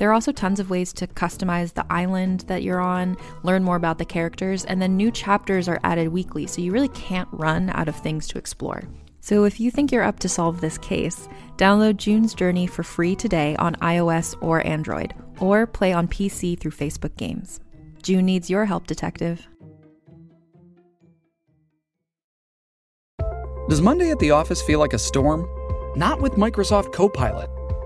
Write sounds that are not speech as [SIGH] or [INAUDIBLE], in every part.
There are also tons of ways to customize the island that you're on, learn more about the characters, and then new chapters are added weekly, so you really can't run out of things to explore. So if you think you're up to solve this case, download June's Journey for free today on iOS or Android, or play on PC through Facebook Games. June needs your help, detective. Does Monday at the office feel like a storm? Not with Microsoft Copilot.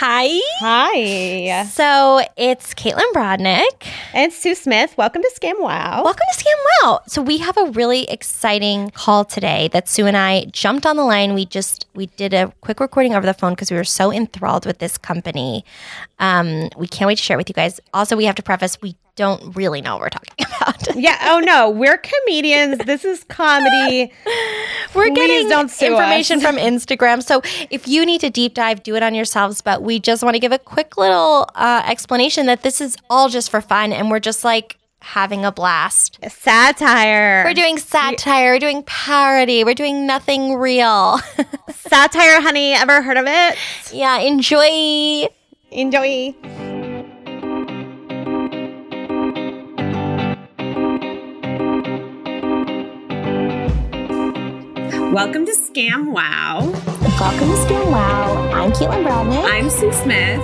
Hi. Hi. So it's Caitlin Brodnick. And Sue Smith. Welcome to Scam Wow. Welcome to Scam Wow. So we have a really exciting call today that Sue and I jumped on the line. We just we did a quick recording over the phone because we were so enthralled with this company. Um, we can't wait to share it with you guys. Also, we have to preface we don't really know what we're talking [LAUGHS] about. yeah. Oh no, we're comedians. This is comedy. [LAUGHS] we're Please getting information us. from Instagram. So if you need to deep dive, do it on yourselves. But we just want to give a quick little uh, explanation that this is all just for fun, and we're just like having a blast. Satire. We're doing satire. We're doing parody. We're doing nothing real. [LAUGHS] satire, honey. Ever heard of it? yeah. Enjoy. Enjoy. Welcome to Scam Wow. Welcome to Scam Wow. I'm Caitlin Brodnick. I'm Sue Smith.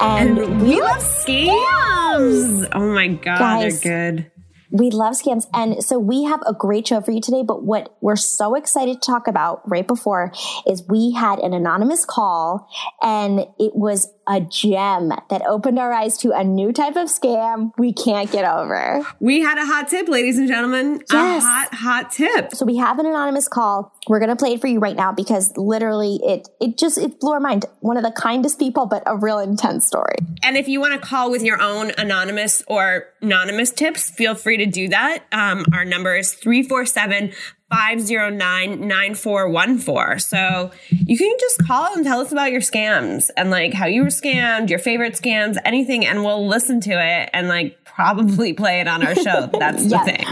and, And we love scams. Oh my God, Guys. they're good. We love scams. And so we have a great show for you today. But what we're so excited to talk about right before is we had an anonymous call and it was a gem that opened our eyes to a new type of scam we can't get over. We had a hot tip, ladies and gentlemen. Yes. A hot, hot tip. So we have an anonymous call. We're going to play it for you right now because literally it, it just, it blew our mind. One of the kindest people, but a real intense story. And if you want to call with your own anonymous or anonymous tips, feel free to do that. Um, our number is 347 509 9414. So you can just call and tell us about your scams and like how you were scammed, your favorite scams, anything, and we'll listen to it and like probably play it on our show. [LAUGHS] That's the thing.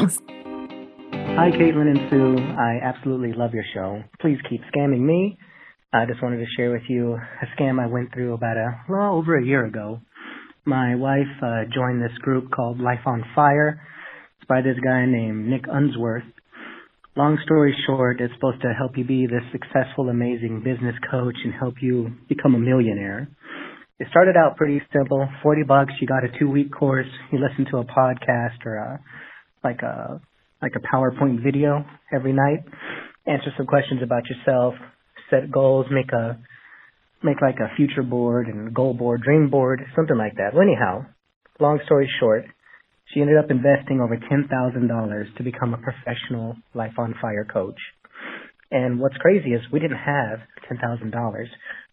Hi, Caitlin and Sue. I absolutely love your show. Please keep scamming me. I just wanted to share with you a scam I went through about a well over a year ago. My wife uh, joined this group called Life on Fire. It's by this guy named Nick Unsworth. Long story short, it's supposed to help you be this successful, amazing business coach and help you become a millionaire. It started out pretty simple. 40 bucks, you got a two week course, you listen to a podcast or a, like a, like a PowerPoint video every night, answer some questions about yourself, set goals, make a, make like a future board and goal board, dream board, something like that. Well, anyhow, long story short, she ended up investing over $10,000 to become a professional Life on Fire coach. And what's crazy is we didn't have $10,000,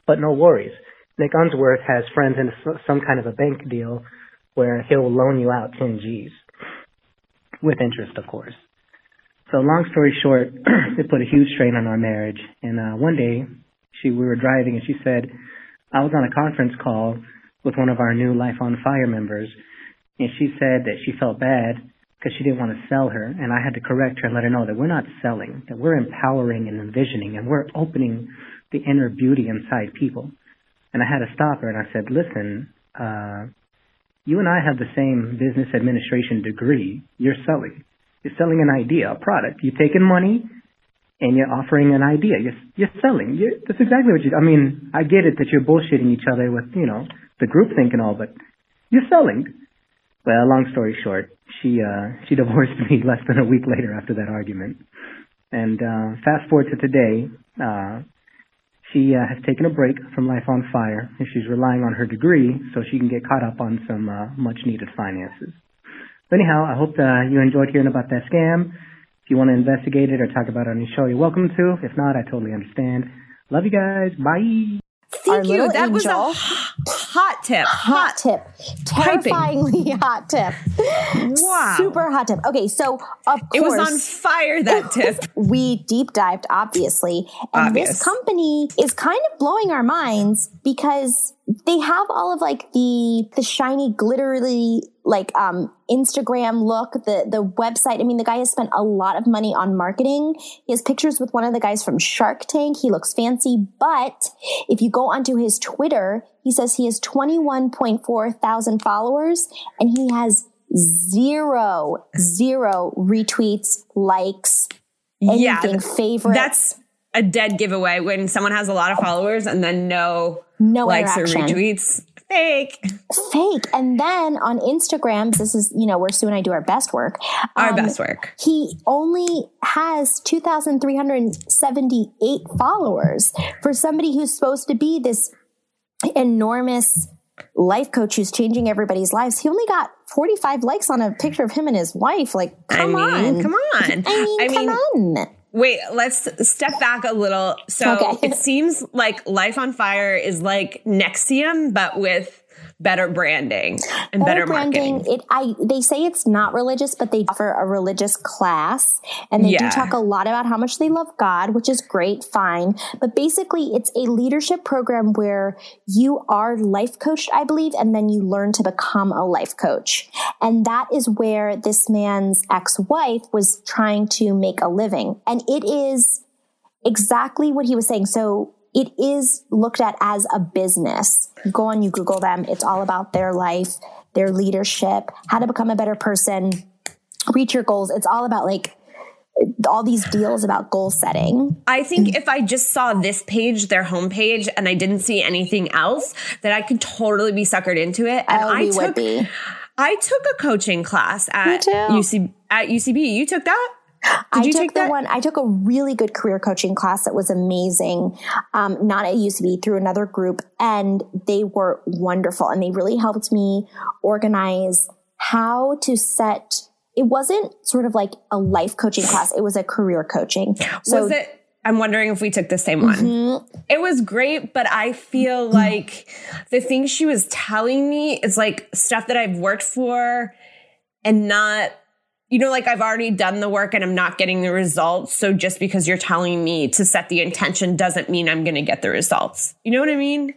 but no worries. Nick Unsworth has friends in some kind of a bank deal where he'll loan you out 10 G's with interest, of course. So long story short, [CLEARS THROAT] it put a huge strain on our marriage. And uh, one day, she we were driving, and she said, "I was on a conference call with one of our new Life on Fire members, and she said that she felt bad because she didn't want to sell her, and I had to correct her and let her know that we're not selling, that we're empowering and envisioning, and we're opening the inner beauty inside people." And I had to stop her, and I said, "Listen, uh, you and I have the same business administration degree. You're selling. You're selling an idea, a product. You're taking money and you're offering an idea. You're, you're selling. You're, that's exactly what you, I mean, I get it that you're bullshitting each other with, you know, the group think and all, but you're selling. Well, long story short, she, uh, she [LAUGHS] divorced me less than a week later after that argument. And, uh, fast forward to today, uh, she uh, has taken a break from Life on Fire and she's relying on her degree so she can get caught up on some uh, much needed finances. But anyhow, I hope uh, you enjoyed hearing about that scam. If you want to investigate it or talk about it on your show, you're welcome to. If not, I totally understand. Love you guys. Bye. Thank you. That angel. was a [LAUGHS] hot tip. Hot, hot tip. Terrifyingly [LAUGHS] hot tip. Wow. Super hot tip. Okay, so of course. It was on fire, that [LAUGHS] tip. we deep dived, obviously. And Obvious. this company is kind of blowing our minds because they have all of like the the shiny glittery like um Instagram look the the website I mean the guy has spent a lot of money on marketing he has pictures with one of the guys from Shark Tank he looks fancy but if you go onto his Twitter he says he has 21.4 thousand followers and he has zero zero retweets likes anything yeah, favorite that's a dead giveaway when someone has a lot of followers and then no no likes or retweets. Fake. Fake. And then on Instagram, this is, you know, where Sue and I do our best work. Our um, best work. He only has 2,378 followers for somebody who's supposed to be this enormous life coach who's changing everybody's lives. He only got 45 likes on a picture of him and his wife. Like, come I mean, on. Come on. I mean, I come mean, on. Wait, let's step back a little. So okay. it seems like Life on Fire is like NXIVM, but with better branding and better, better branding. Marketing. It, I, they say it's not religious, but they offer a religious class and they yeah. do talk a lot about how much they love God, which is great, fine. But basically it's a leadership program where you are life coached, I believe, and then you learn to become a life coach. And that is where this man's ex-wife was trying to make a living. And it is exactly what he was saying. So it is looked at as a business. Go on, you Google them. It's all about their life, their leadership, how to become a better person, reach your goals. It's all about like all these deals about goal setting. I think if I just saw this page, their homepage, and I didn't see anything else, that I could totally be suckered into it. And oh, I took, I took a coaching class at UC at UCB. You took that? Did I took the one. I took a really good career coaching class that was amazing. Um, not at UCB through another group, and they were wonderful. And they really helped me organize how to set. It wasn't sort of like a life coaching class; it was a career coaching. So was it? I'm wondering if we took the same one. Mm-hmm. It was great, but I feel like the things she was telling me is like stuff that I've worked for and not you know, like I've already done the work and I'm not getting the results. So just because you're telling me to set the intention doesn't mean I'm going to get the results. You know what I mean?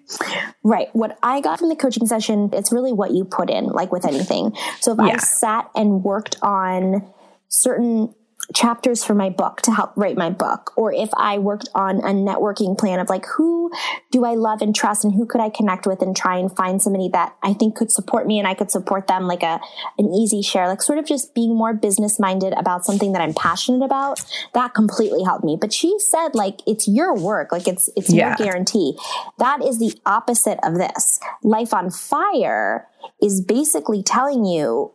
Right. What I got from the coaching session, it's really what you put in, like with anything. So if yeah. I sat and worked on certain chapters for my book to help write my book or if i worked on a networking plan of like who do i love and trust and who could i connect with and try and find somebody that i think could support me and i could support them like a an easy share like sort of just being more business minded about something that i'm passionate about that completely helped me. But she said like it's your work like it's it's yeah. your guarantee. That is the opposite of this. Life on fire is basically telling you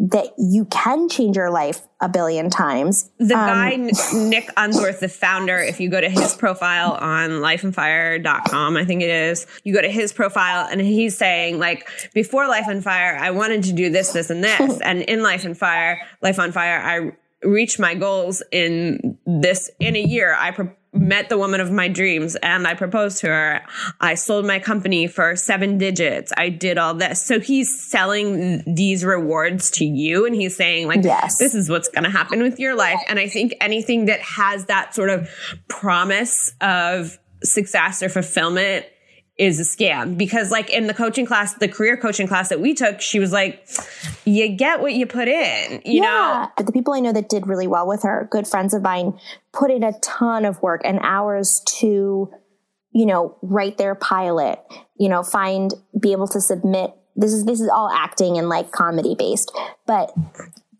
that you can change your life a billion times. The um, guy, [LAUGHS] Nick Unsworth, the founder, if you go to his profile on lifeonfire.com, I think it is, you go to his profile and he's saying, like, before Life on Fire, I wanted to do this, this, and this. [LAUGHS] and in Life on Fire, Life on Fire, I reached my goals in this, in a year. I pro- met the woman of my dreams and I proposed to her. I sold my company for seven digits. I did all this. So he's selling these rewards to you and he's saying like, yes. this is what's going to happen with your life. And I think anything that has that sort of promise of success or fulfillment is a scam because like in the coaching class the career coaching class that we took she was like you get what you put in you know. yeah. know the people i know that did really well with her good friends of mine put in a ton of work and hours to you know write their pilot you know find be able to submit this is this is all acting and like comedy based. But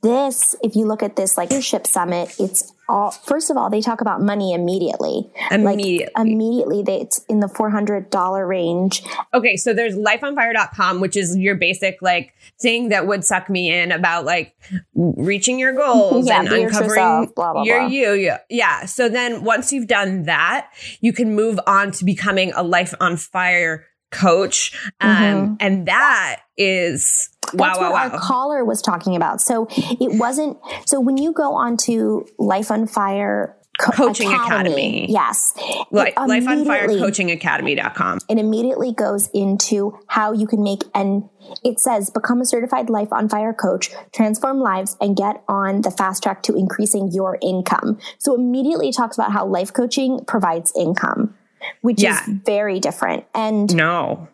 this, if you look at this like leadership summit, it's all first of all they talk about money immediately. Immediately. like, immediately, they, it's in the four hundred dollar range. Okay, so there's lifeonfire.com, which is your basic like thing that would suck me in about like reaching your goals Yeah, and be your true uncovering self, blah, blah, your blah. you. Yeah. yeah. So then once you've done that, you can move on to becoming a life on fire coach. Um, and that is That's wow, what wow. our caller was talking about. So it wasn't. So when you go on to Life on Fire Co- Coaching Academy. yes, Li- it life on fire coaching academy.com. it immediately goes into how you can make and it says become a certified life on fire coach transform lives and get on the fast track to increasing your income so immediately it talks about how life coaching provides income which Yeah. is very different and No.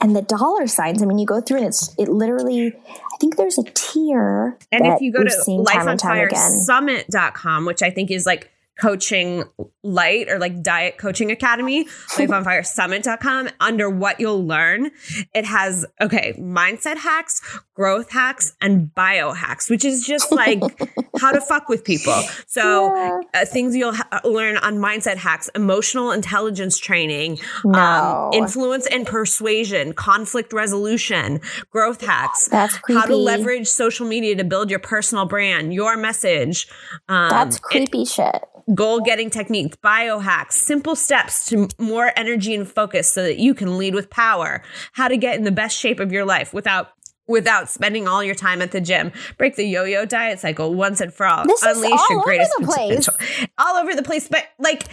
And the dollar signs i mean you go through and it's it literally i think there's a tier And if you go to and time again. lifeonfiresummit.com, which I think is like coaching light or like diet coaching academy, lifeonfiresummit.com, under what you'll learn, it has, okay, mindset hacks, growth hacks, and bio hacks which is just like [LAUGHS] how to fuck with people. So uh, things you'll ha- learn on mindset hacks, emotional intelligence training, No. um, influence and persuasion, conflict resolution, growth hacks, That's how to leverage social media to build your personal brand, your message, um, that's creepy shit goal getting techniques, biohacks, simple steps to more energy and focus so that you can lead with power, how to get in the best shape of your life without without spending all your time at the gym. Break the yo-yo diet cycle once and for all. This is Unleash all your over greatest the place. potential. All over the place, but like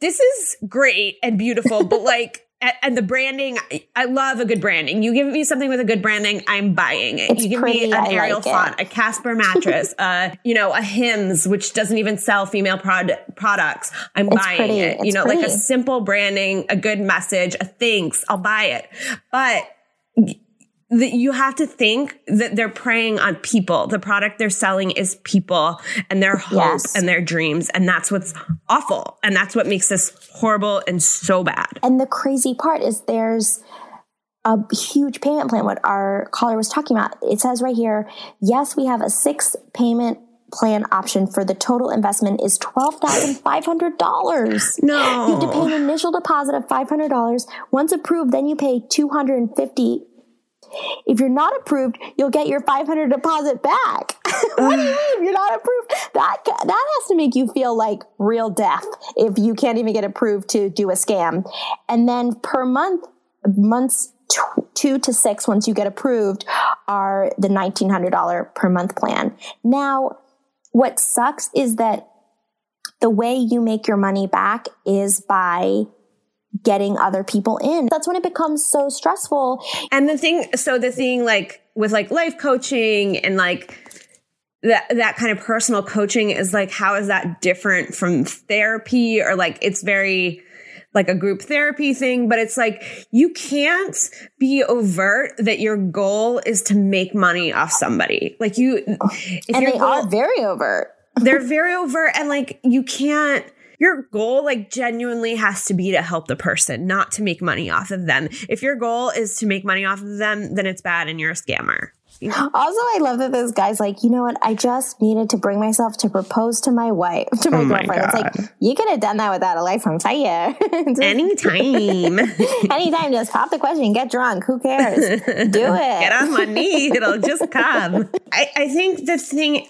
this is great and beautiful, but [LAUGHS] like and the branding, I- love a good branding. You give me something with a good branding, I'm buying it. It's you give pretty, me an Arial like it. font, a Casper mattress, [LAUGHS] uh, you know, a Hims, which doesn't even sell female prod- products. I'm It's buying pretty. it. You It's know, like a simple branding, a good message, a thanks, I'll buy it. But that you have to think that they're preying on people. The product they're selling is people and their hopes Yes. and their dreams. And that's what's awful. And that's what makes this horrible and so bad. And the crazy part is there's a huge payment plan, what our caller was talking about. It says right here, yes, we have a six payment plan option for the total investment is $12,500. No. You have to pay an initial deposit of $500. Once approved, then you pay 250 if you're not approved, you'll get your 500 deposit back. [LAUGHS] what do you mean you're not approved, that that has to make you feel like real death if you can't even get approved to do a scam. And then per month, months two to six, once you get approved, are the $1,900 per month plan. Now, what sucks is that the way you make your money back is by getting other people in. That's when it becomes so stressful. And the thing, so the thing like with like life coaching and like that that kind of personal coaching is like how is that different from therapy or like it's very like a group therapy thing, but it's like you can't be overt that your goal is to make money off somebody. Like you, if and they goal, are very overt. they're [LAUGHS] very overt and like you can't your goal like genuinely has to be to help the person not to make money off of them if your goal is to make money off of them then it's bad and you're a scammer Also, I love that this guy's like, you know what? I just needed to bring myself to propose to my wife, to my Oh my girlfriend. It's like, you could have done that without a life on fire. [LAUGHS] Anytime [LAUGHS] Anytime, just pop the question, get drunk. Who cares? Do [LAUGHS] it. get on my knee it'll just come I, I think the thing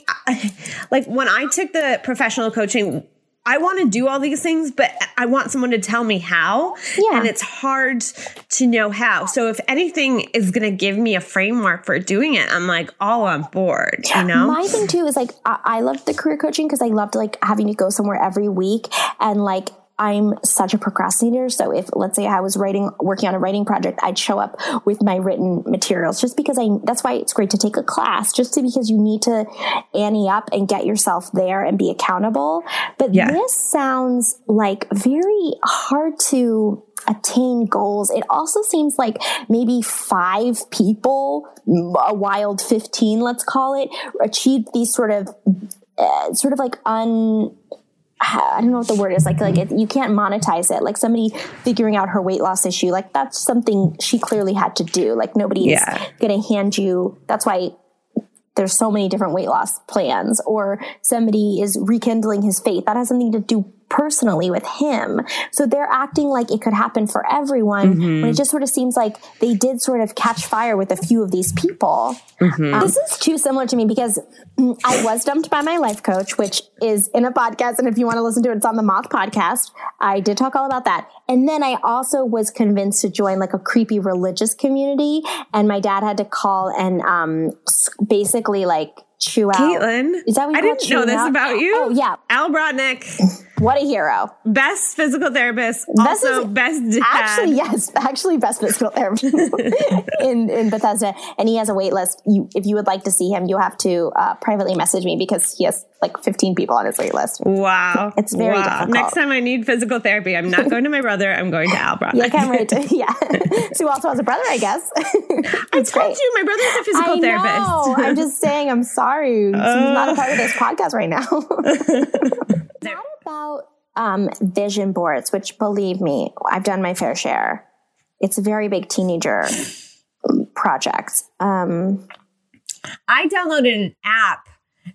like when i took the professional coaching I want to do all these things, but I want someone to tell me how. Yeah. And it's hard to know how. So if anything is going to give me a framework for doing it, I'm like all on board, you know? My thing too is like I, I loved the career coaching because I loved like having to go somewhere every week and like I'm such a procrastinator. So if let's say I was writing working on a writing project, I'd show up with my written materials just because I that's why it's great to take a class, just to, because you need to ante up and get yourself there and be accountable. But Yeah. this sounds like very hard to attain goals. It also seems like maybe five people, a wild 15, let's call it, achieved these sort of, uh, sort of like un, I don't know what the word is like like it, you can't monetize it. Like somebody figuring out her weight loss issue like that's something she clearly had to do. Like nobody's Yeah. gonna hand you that's why there's so many different weight loss plans or somebody is rekindling his faith. That has something to do personally with him. So they're acting like it could happen for everyone when it just sort of seems like they did sort of catch fire with a few of these people. Um, this is too similar to me because mm, i was dumped by my life coach which is in a podcast and if you want to listen to it it's on the moth podcast. I did talk all about that. And then i also was convinced to join like a creepy religious community and my dad had to call and um basically like chew out Caitlin, is that what you I didn't know this out? about you. oh yeah. Al Brodnick, [LAUGHS] what a hero best physical therapist, This also is best dad. Actually, yes, [LAUGHS] actually, best physical therapist [LAUGHS] in in Bethesda, and he has a wait list. You, if you would like to see him, you have to uh, privately message me because he has like 15 people on his wait list. Wow. [LAUGHS] It's very wow. difficult. Next time I need physical therapy, I'm not going to my brother. I'm going to Al Brodnick. Yeah, wait to. Yeah, Sue also has a brother, I guess. I told you my brother's a physical I therapist. know. I'm just saying. I'm sorry. He's not a part of this podcast right now. About um, vision boards? Which, believe me, I've done my fair share. It's a very big teenager [LAUGHS] project. Um, I downloaded an app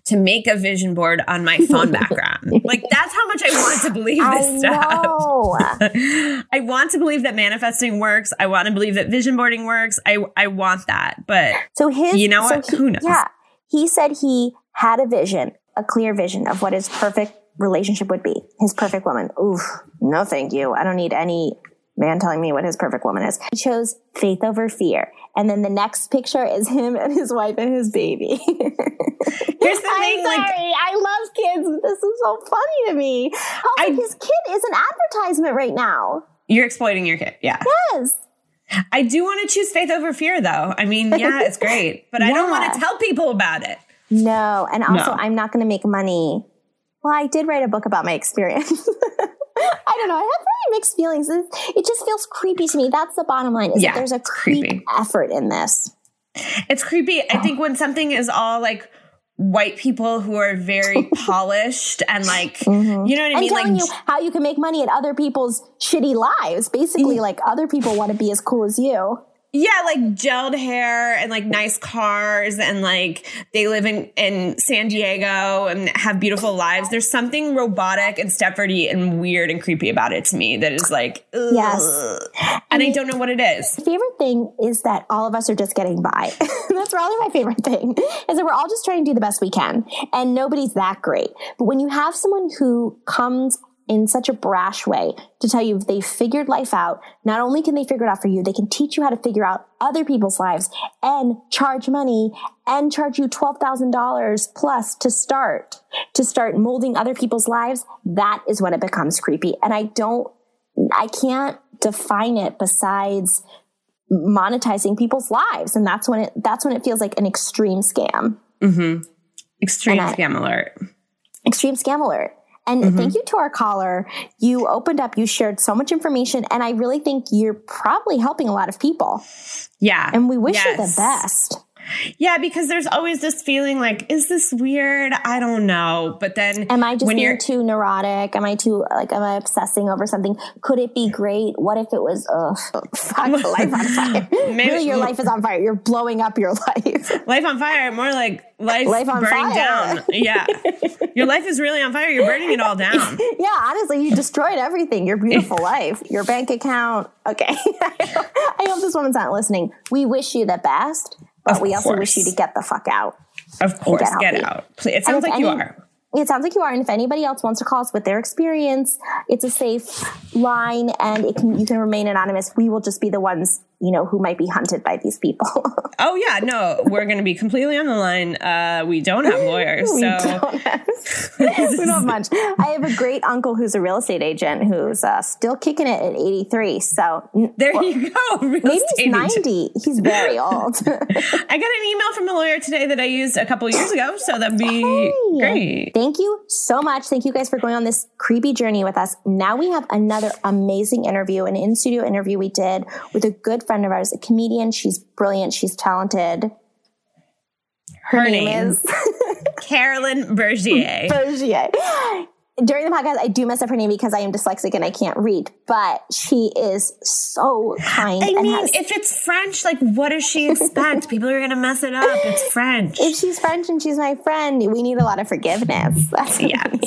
to make a vision board on my phone [LAUGHS] background. like that's how much I want to believe I this stuff. know. [LAUGHS] I want to believe that manifesting works. I want to believe that vision boarding works. I I want that. But So his, You know so what? he- Who knows? Yeah, he said he had a vision, a clear vision of what his perfect relationship would be. His perfect woman. Oof, no, thank you. I don't need any man telling me what his perfect woman is. He chose faith over fear, and then the next picture is him and his wife and his baby. [LAUGHS] here's the I'm thing, like sorry. I love kids. This is so funny to me. Also, I- his kid is an advertisement right now. you're exploiting your kid. Yeah. Yes. I do want to choose faith over fear though. I mean, yeah, it's great, but I don't want to tell people about it. No, and also No. I'm not going to make money. Well, I did write a book about my experience. [LAUGHS] I don't know. I have very mixed feelings. It, just feels creepy to me. That's the bottom line. Is Yeah, that there's a creep creepy. effort in this. It's creepy. I think when something is all like white people who are very [LAUGHS] polished and like you know what I Mm-hmm. And mean? telling Like you how you can make money at other people's shitty lives. Basically, like other people want to be as cool as you. Yeah, like gelled hair and like nice cars and like they live in, in San Diego and have beautiful lives. There's something robotic and Stepfordy and weird and creepy about it to me that is like, ugh. Yes. And I don't know what it is. My favorite thing is that all of us are just getting by. [LAUGHS] That's probably my favorite thing is that we're all just trying to do the best we can and nobody's that great. But when you have someone who comes in such a brash way to tell you they figured life out, not only can they figure it out for you, they can teach you how to figure out other people's lives and charge money and charge you $12,000 plus to start, to start molding other people's lives. That is when it becomes creepy. And I don't I can't define it besides monetizing people's lives and that's when it that's when it feels like an extreme scam mm-hmm. Extreme And I- scam alert. extreme scam alert and mm-hmm. thank you to our caller. You opened up you shared so much information and i really think you're probably helping a lot of people. Yeah. and we wish you the best Yeah, because there's always this feeling like, is this weird? I don't know. But then am i just when being you're too neurotic am i too like am i obsessing over something could it be great what if it was ugh [LAUGHS] fuck life on fire [LAUGHS] Maybe- really your life is on fire you're blowing up your [LAUGHS] life life on fire, more like life, Life on burning fire. down. Yeah. your life is really on fire. You're burning it all down. Yeah, honestly, you destroyed everything. Your beautiful life, your bank account. Okay. I hope this woman's not listening. We wish you the best, but Of we also course. wish you to get the fuck out. Of course, get get out. Please. It sounds like you are. It sounds like you are. And if anybody else wants to call us with their experience, it's a safe line and it can you can remain anonymous. We will just be the ones, you know, who might be hunted by these people. [LAUGHS] Oh yeah, no, we're going to be completely on the line. Uh, we don't have [LAUGHS] lawyers, we, so don't have, [LAUGHS] we don't have much. I have a great uncle who's a real estate agent who's uh, still kicking it at 83. So there you go. Real maybe he's agent. 90. He's very old. I got an email from a lawyer today that I used a couple years ago, so that'd be great. Thank you so much. Thank you guys for going on this creepy journey with us. Now we have another amazing interview, an in studio interview we did with a good friend of ours, a comedian. She's brilliant. She's talented. Her name is [LAUGHS] [LAUGHS] Carolyn Bergier. Bergier. during the podcast, I do mess up her name because I am dyslexic and I can't read, but she is so kind. I mean, has- if it's French, like, what does she expect? [LAUGHS] People are gonna mess it up. It's French. if she's French and she's my friend, we need a lot of forgiveness. That's Yes.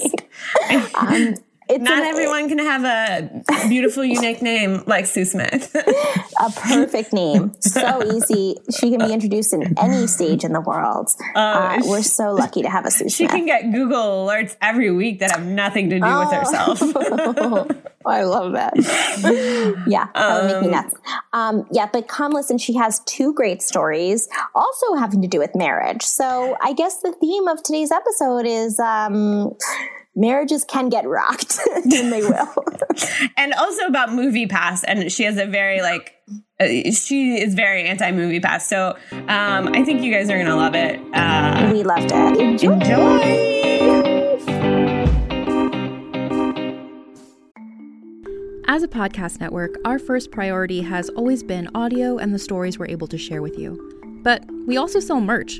need. Um, it's Not an- everyone can have a beautiful, unique name like Sue Smith. [LAUGHS] a perfect name. So easy. She can be introduced in any stage in the world. Uh, we're so lucky to have a Sue Oh, she Smith. can get Google alerts every week that have nothing to do with herself. [LAUGHS] I love that. [LAUGHS] yeah, that would make me nuts. Um, yeah, but come listen. She has two great stories, also having to do with marriage. So I guess the theme of today's episode is um, marriages can get rocked, [LAUGHS] and they will. [LAUGHS] and also about movie pass and she has a very like uh, she is very anti movie pass so um i think you guys are gonna love it uh we loved it. Enjoy. enjoy As a podcast network, our first priority has always been audio and the stories we're able to share with you. But we also sell merch,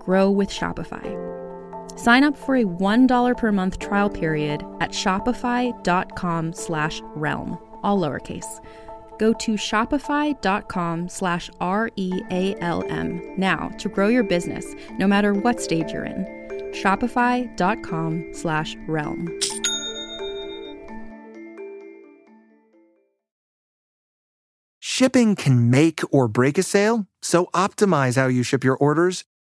grow with Shopify. Sign up for a $1 per month trial period at shopify.com slash realm, all lowercase. Go to shopify.com slash R-E-A-L-M now to grow your business, no matter what stage you're in. Shopify.com slash realm. Shipping can make or break a sale, so optimize how you ship your orders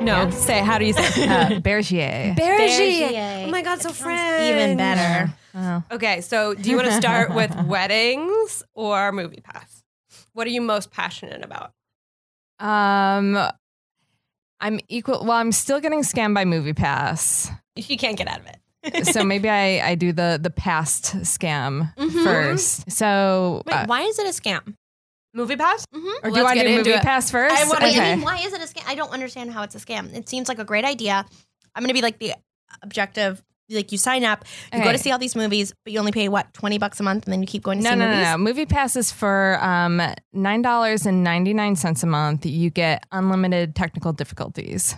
No, say how do you say? it? Uh, [LAUGHS] Bergier. Bergier. Oh my god, so French. Even better. Oh. Okay, so do you want to start with [LAUGHS] weddings or movie pass? What are you most passionate about? Um, I'm equal. Well, I'm still getting scammed by Movie Pass, You can't get out of it. [LAUGHS] so maybe I I do the the past scam Mhm. first. So, Wait, uh, why is it a scam? Movie pass? Mm-hmm. or do you want to do Movie Pass first? I wanna- okay. I mean, why is it a scam? I don't understand how it's a scam. It seems like a great idea. I'm going to be like the objective. Like you sign up, you go to see all these movies, but you only pay what twenty bucks a month, and then you keep going to no, see no, movies. no, no. Movie Pass is for um, nine dollars and ninety nine cents a month. You get unlimited technical difficulties,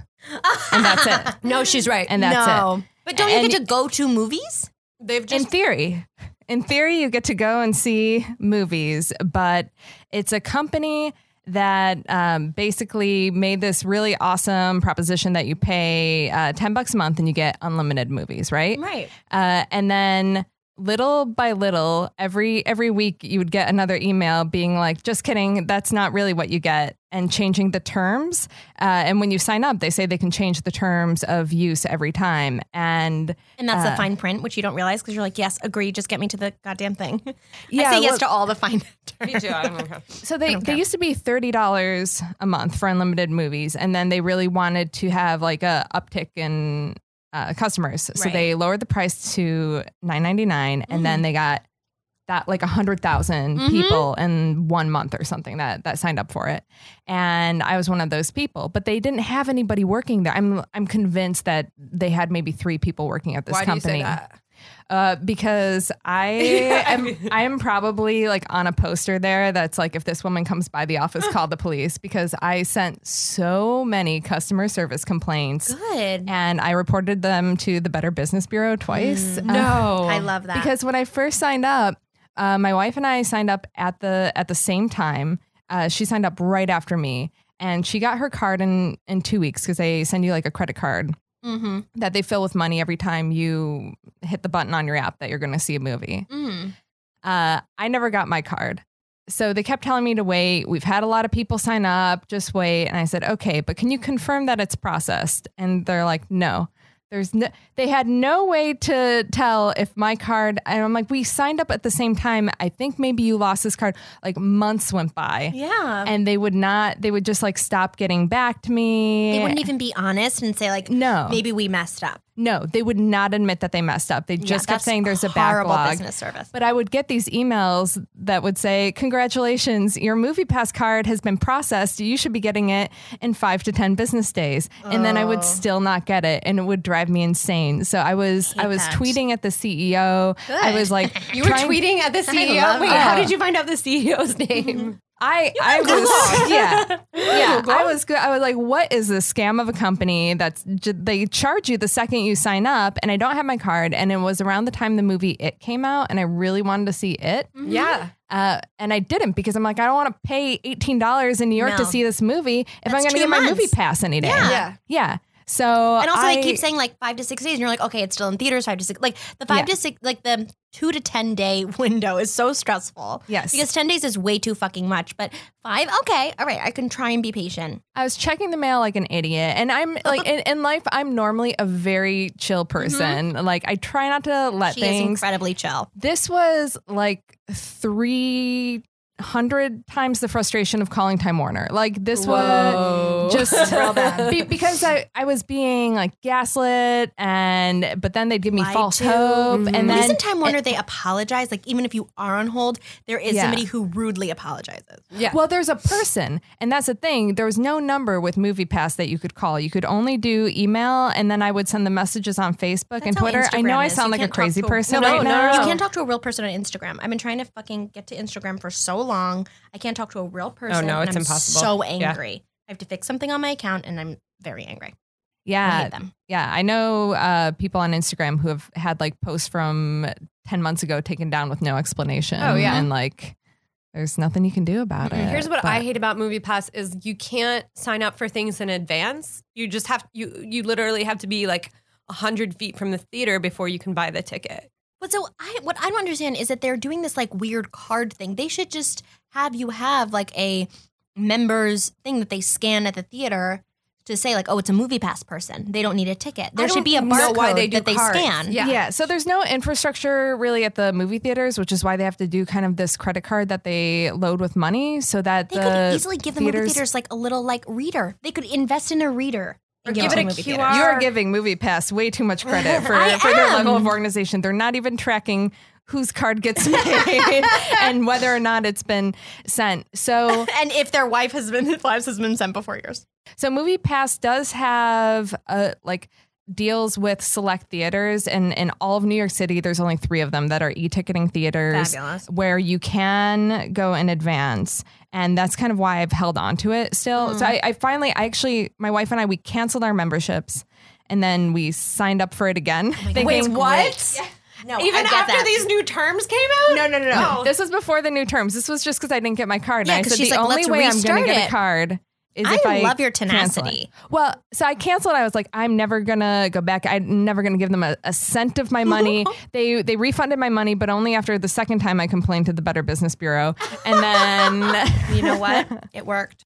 and that's it. [LAUGHS] No, she's right. And that's no. But don't you And- get to go to movies? They've in theory in theory you get to go and see movies but it's a company that um, basically made this really awesome proposition that you pay uh, 10 bucks a month and you get unlimited movies right Right. uh, and then little by little every every week you would get another email being like just kidding that's not really what you get and changing the terms uh, and when you sign up they say they can change the terms of use every time and And that's the Uh, fine print, which you don't realize because you're like, yes, agree, just get me to the goddamn thing. [LAUGHS] I Yeah, say yes well- to all the fine [LAUGHS] terms. me too. I don't know. [LAUGHS] So they, don't they care. used to be thirty dollars a month for unlimited movies, and then they really wanted to have like a uptick in uh, customers, so Right. they lowered the price to nine ninety nine, and then they got that like a hundred thousand Mhm. people in one month or something that that signed up for it, and I was one of those people. But they didn't have anybody working there. I'm I'm convinced that they had maybe three people working at this Why company. do you say that? Uh, because I [LAUGHS] am I am probably like on a poster there that's like if this woman comes by the office, [LAUGHS] call the police because I sent so many customer service complaints Good. and I reported them to the Better Business Bureau twice. Uh, No. I love that. because when I first signed up, uh, my wife and I signed up at the at the same time. Uh, she signed up right after me, and she got her card in in two weeks because they send you like a credit card mm-hmm. that they fill with money every time you hit the button on your app that you're going to see a movie. Mm. Uh, I never got my card. So they kept telling me to wait. We've had a lot of people sign up, just wait. And I said, okay, but can you confirm that it's processed? And they're like, no. There's no, they had no way to tell if my card, and I'm like, we signed up at the same time. I think maybe you lost this card. Like months went by. Yeah. And they would not, they would just like stop getting back to me. they wouldn't even be honest and say like, No. maybe we messed up. No, they would not admit that they messed up. They Yeah, just kept saying there's a backlog. business service. But I would get these emails that would say, Congratulations, your movie pass card has been processed. You should be getting it in five to 10 business days. And then I would oh. still not get it. And it would drive me insane. So I was I was that. tweeting at the CEO. I was like, [LAUGHS] You were tweeting at the [LAUGHS] CEO. Wait, how did you find out the CEO's name? [LAUGHS] I I was yeah [LAUGHS] yeah I was good. I was like, what is this scam of a company that's j- they charge you the second you sign up, and I don't have my card, and it was around the time the movie It came out, and I really wanted to see it, Yeah. uh, and I didn't because I'm like, I don't want to pay eighteen dollars in New York to see this movie if I'm going to two get my months. movie pass any day. Yeah. Yeah. yeah. So And also, I, they keep saying like five to six days, and you're like, okay, it's still in theaters. Five to six, like the five Yeah. to six, like the two to ten day [LAUGHS] window is so stressful. Yes. because ten days is way too fucking much. But five, okay, all right, I can try and be patient. I was checking the mail like an idiot. And I'm [LAUGHS] like, in, in life, I'm normally a very chill person. Like, I try not to let Mm-hmm. She things. incredibly chill. This was like three hundred times the frustration of calling Time Warner. Like, this was just [LAUGHS] [LAUGHS] be- because I, I was being like gaslit and but then they'd give me Lied false to. hope and then isn't Time Warner they apologize? Like even if you are on hold, there is Yeah. somebody who rudely apologizes. Yeah. Well, there's a person, and that's the thing. There was no number with Movie Pass that you could call. You could only do email, and then I would send the messages on Facebook and That's how Twitter. I know Instagram I sound You like a crazy to a- person No, right no, now. no. You can't talk to a real person on Instagram. I've been trying to fucking get to Instagram for so long. I can't talk to a real person. Oh, no, and it's I'm impossible. So Yeah. angry. I have to fix something on my account, and I'm very angry. I Yeah, hate them. yeah. I know uh, people on Instagram who have had like posts from ten months ago taken down with no explanation. Oh, yeah. and like there's nothing you can do about it. Here's what But- I hate about Movie Pass is you can't sign up for things in advance. You just have you you literally have to be like hundred feet from the theater before you can buy the ticket. But so I what I don't understand is that they're doing this like weird card thing. They should just have you have like a members thing that they scan at the theater to say like, oh, it's a movie pass person. They don't need a ticket. There should be a don't barcode why they do that they cards. scan. Yeah. Yeah, so there's no infrastructure really at the movie theaters, which is why they have to do kind of this credit card that they load with money so that They the could easily give the movie theaters- theaters like a little like reader. They could invest in a reader and Or give, it a movie QR. theaters. You are giving Movie Pass way too much credit [LAUGHS] for, for their level of organization. They're not even tracking whose card gets [LAUGHS] paid and whether or not it's been sent. So [LAUGHS] and if their wife has been, wives has been sent before yours. so Movie Pass does have a like deals with select theaters and in all of New York City there's only 3 of them that are e-ticketing theaters Fabulous. where you can go in advance and that's kind of why I've held on to it still. Mm. So I, I finally I actually my wife and I we canceled our memberships and then we signed up for it again. [LAUGHS] thinking, Wait, what? No, Even after that. these new terms came out? No, no, no, no. This was before the new terms. This was just because I didn't get my card. Yeah, and I said the like, only way I'm going to get a card is I if I love your tenacity. Well, so I canceled. I was like, I'm never gonna go back. I'm never gonna give them a, a cent of my money. [LAUGHS] they they refunded my money, but only after the second time I complained to the Better Business Bureau, and then [LAUGHS] You know what? It worked.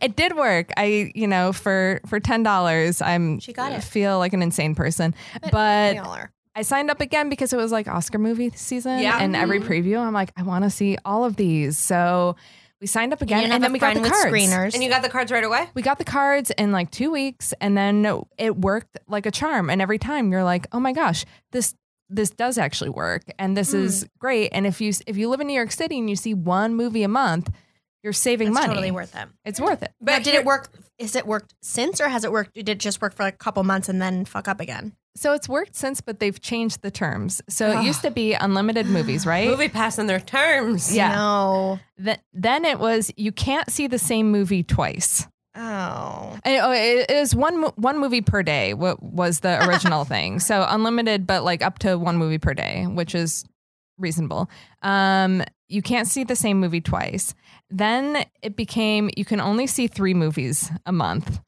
it did work. I you know for for ten dollars, I'm She got it. feel like an insane person, We but. I signed up again because it was like Oscar movie season. Yeah. And every mm-hmm. preview, I'm like, I want to see all of these. So we signed up again. You And, then we got the cards. screeners. And you got the cards right away? We got the cards in like two weeks. And then it worked like a charm. And every time you're like, oh my gosh, this this does actually work and this is Hmm. great. And if you if you live in New York City and you see one movie a month, you're saving It's money. totally worth it. It's worth it. But did it work? Is it worked since, or has it worked? Did it just work for like a couple months and then fuck up again? So it's worked since, but they've changed the terms. So it used to be unlimited movies, right? Movie pass on their terms. Yeah. No. Th- then it was you can't see the same movie twice. Oh. And, oh, it is one one movie per day. What was the original [LAUGHS] thing? So unlimited, but like up to one movie per day, which is reasonable. Um, you can't see the same movie twice. Then it became you can only see three movies a month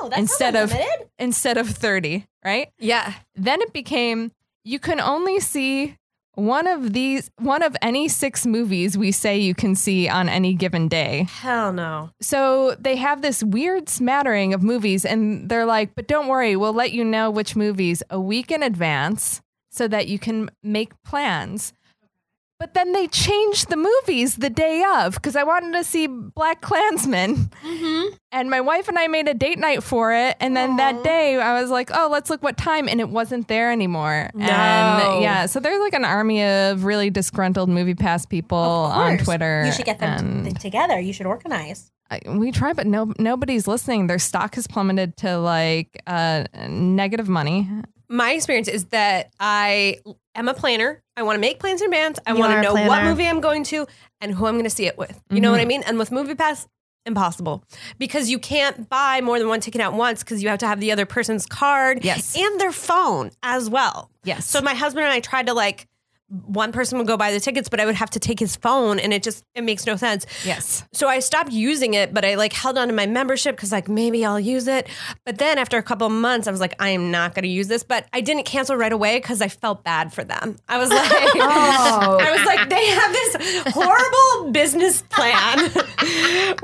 Oh. That's instead of unlimited? instead of thirty, right? Yeah. Then it became you can only see one of these one of any six movies we say you can see on any given day. Hell no. So they have this weird smattering of movies, and they're like, but don't worry, we'll let you know which movies a week in advance so that you can make plans. But then they changed the movies the day of because I wanted to see BlacKkKlansman. And my wife and I made a date night for it. And then that day I was like, oh, let's look what time. And it wasn't there anymore. No. And yeah, so there's like an army of really disgruntled movie pass people on. Twitter. You should get them and- t- together. You should organize. I, we try, but no, nobody's listening. Their stock has plummeted to like uh, negative money. My experience is that I am a planner. I want to make plans in advance. I You want are to a know what planner. movie I'm going to and who I'm going to see it with. You know Mm-hmm. what I mean? And with Movie Pass, impossible because you can't buy more than one ticket at once because you have to have the other person's card Yes. and their phone as well. Yes. So my husband and I tried to like one person would go buy the tickets, but I would have to take his phone and it just it makes no sense. Yes. So I stopped using it, but I like held on to my membership because like maybe I'll use it. But then after a couple of months, I was like, I am not going to use this. But I didn't cancel right away because I felt bad for them. I was [LAUGHS] like, [LAUGHS] oh. I was like, they have this horrible business plan. [LAUGHS]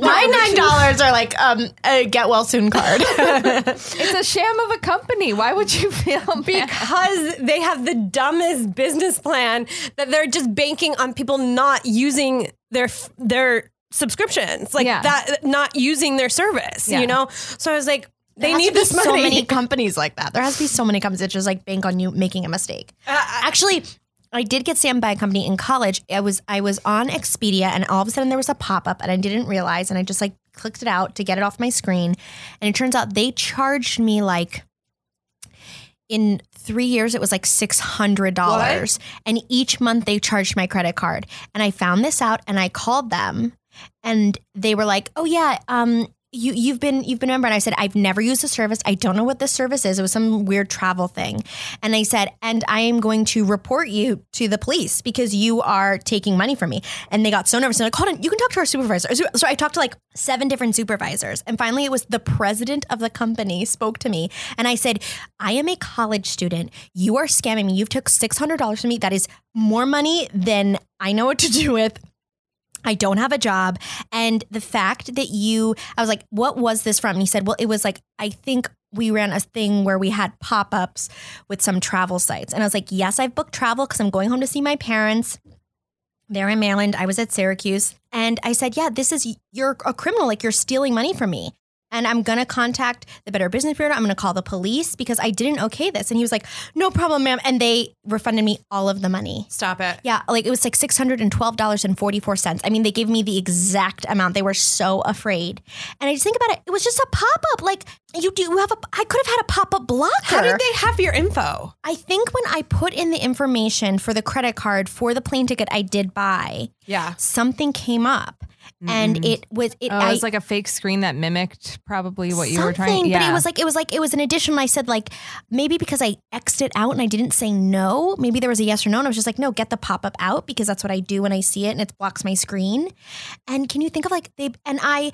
My nine dollars are like um, a get well soon card. It's a sham of a company. Why would you feel bad? because they have the dumbest business plan that they're just banking on people not using their their subscriptions, like Yeah. that, not using their service. Yeah. You know, so I was like, they There has need this money. So many [LAUGHS] companies like that. There has to be so many companies that just like bank on you making a mistake. Uh, uh, Actually, I did get scammed by a company in college. I was I was on Expedia, and all of a sudden there was a pop up, and I didn't realize, and I just like clicked it out to get it off my screen, and it turns out they charged me like. In three years, it was like six hundred dollars, and each month they charged my credit card. And I found this out, and I called them, and they were like, "Oh yeah, um, you you've been you've been a member." And I said, "I've never used the service. I don't know what this service is. It was some weird travel thing." And they said, "And I am going to report you to the police because you are taking money from me." And they got so nervous. And like, "Hold on, you can talk to our supervisor." So I talked to like seven different supervisors, and finally, it was the president of the company spoke to me, and I said, "I am a college student. You are scamming me. You've took six hundred dollars from me. That is more money than I know what to do with." I don't have a job. And the fact that you, I was like, what was this from? And he said, well, it was like, I think we ran a thing where we had pop ups with some travel sites. And I was like, yes, I've booked travel because I'm going home to see my parents. They're in Maryland. I was at Syracuse. And I said, yeah, this is, you're a criminal. Like you're stealing money from me. And I'm to contact the Better Business Bureau. I'm to call the police because I didn't okay this. And he was like, no problem, ma'am. And they refunded me all of the money. Stop it. Yeah, like it was like six hundred and twelve dollars and forty four cents. I mean, they gave me the exact amount. They were so afraid, and I just think about it. It was just a pop up. Like you do you have a. I could have had a pop up blocker. How did they have your info? I think when I put in the information for the credit card for the plane ticket I did buy, Yeah. something came up, and mm-hmm. it was it. Oh, it was like a fake screen that mimicked probably what you were trying. Yeah, But it was like it was like it was an addition. I said like maybe because I xed it out and I didn't say no. Maybe there was a yes or no, and I was just like, no, get the pop up out because that's what I do when I see it and it blocks my screen. And can you think of like they and I.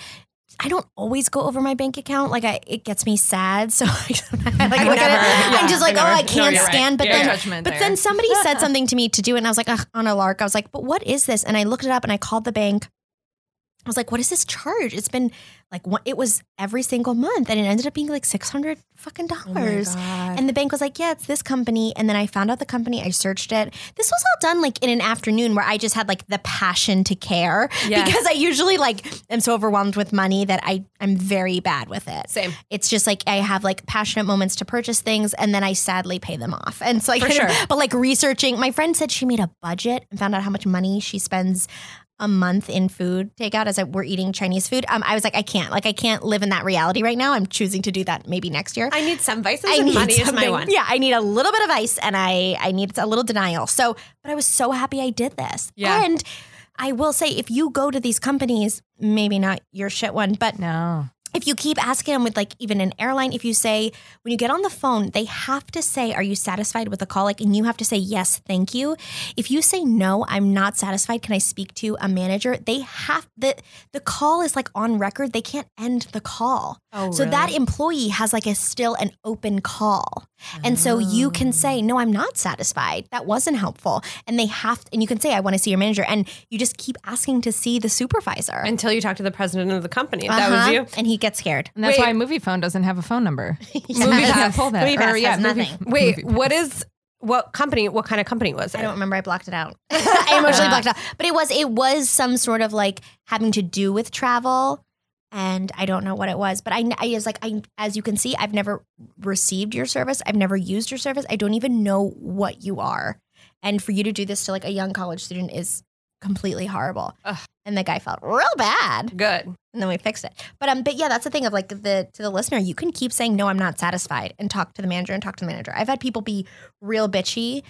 I don't always go over my bank account. Like I, it gets me sad. [LAUGHS] So I, like I look at never- it. yeah, I'm just like, I oh, I can't you're right. stand. But Yeah, then, but there. then somebody said [LAUGHS] something to me to do it, and I was like, on a lark. I was like, but what is this? And I looked it up and I called the bank, I was like, what is this charge? It's been like one, it was every single month, and it ended up being like six hundred fucking oh dollars. and the bank was like, yeah, it's this company. And then I found out the company. I searched it. This was all done like in an afternoon where I just had like the passion to care Yes. because I usually like am so overwhelmed with money that I I'm very bad with it. Same. It's just like I have like passionate moments to purchase things, and then I sadly pay them off. And so like, For sure. but like researching, my friend said she made a budget and found out how much money she spends a month in food takeout as I, we're eating Chinese food. Um, I was like, I can't, like, I can't live in that reality right now. I'm choosing to do that maybe next year. I need some vices I and need money is my one. Yeah, I need a little bit of ice and I I need a little denial. So, but I was so happy I did this. Yeah. And I will say, if you go to these companies, maybe not your shit one, but No. If you keep asking them with like even an airline, if you say when you get on the phone, they have to say, "Are you satisfied with the call?" Like, and you have to say, "Yes, thank you." If you say no, I'm not satisfied. Can I speak to a manager? They have the the call is like on record. They can't end the call. Oh, so that employee has like a still an open call, and so you can say, "No, I'm not satisfied. That wasn't helpful." And they have, to, and you can say, "I want to see your manager," and you just keep asking to see the supervisor. Until you talk to the president of the company. If That was Uh-huh. you. and he gets scared. And that's Wait. why Moviefone doesn't have a phone number. Yeah. [LAUGHS] Movie Pass. Pull that. Movie Pass Or, yeah, has Movie- nothing. Wait, Movie what is what company? What kind of company was it? I don't remember. I blocked it out. [LAUGHS] I [LAUGHS] emotionally blocked it out. But it was it was some sort of like having to do with travel, and I don't know what it was. But I, I was like, I as you can see, I've never received your service. I've never used your service. I don't even know what you are. And for you to do this to like a young college student is completely horrible. Ugh. And the guy felt real bad. Good. And then we fixed it. But um, but yeah, that's the thing of like the to the listener, you can keep saying no, I'm not satisfied, and talk to the manager and talk to the manager. I've had people be real bitchy,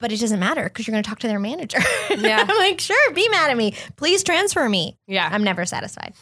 but it doesn't matter because you're going to talk to their manager. Yeah. [LAUGHS] I'm like, sure, be mad at me, please transfer me. Yeah. I'm never satisfied.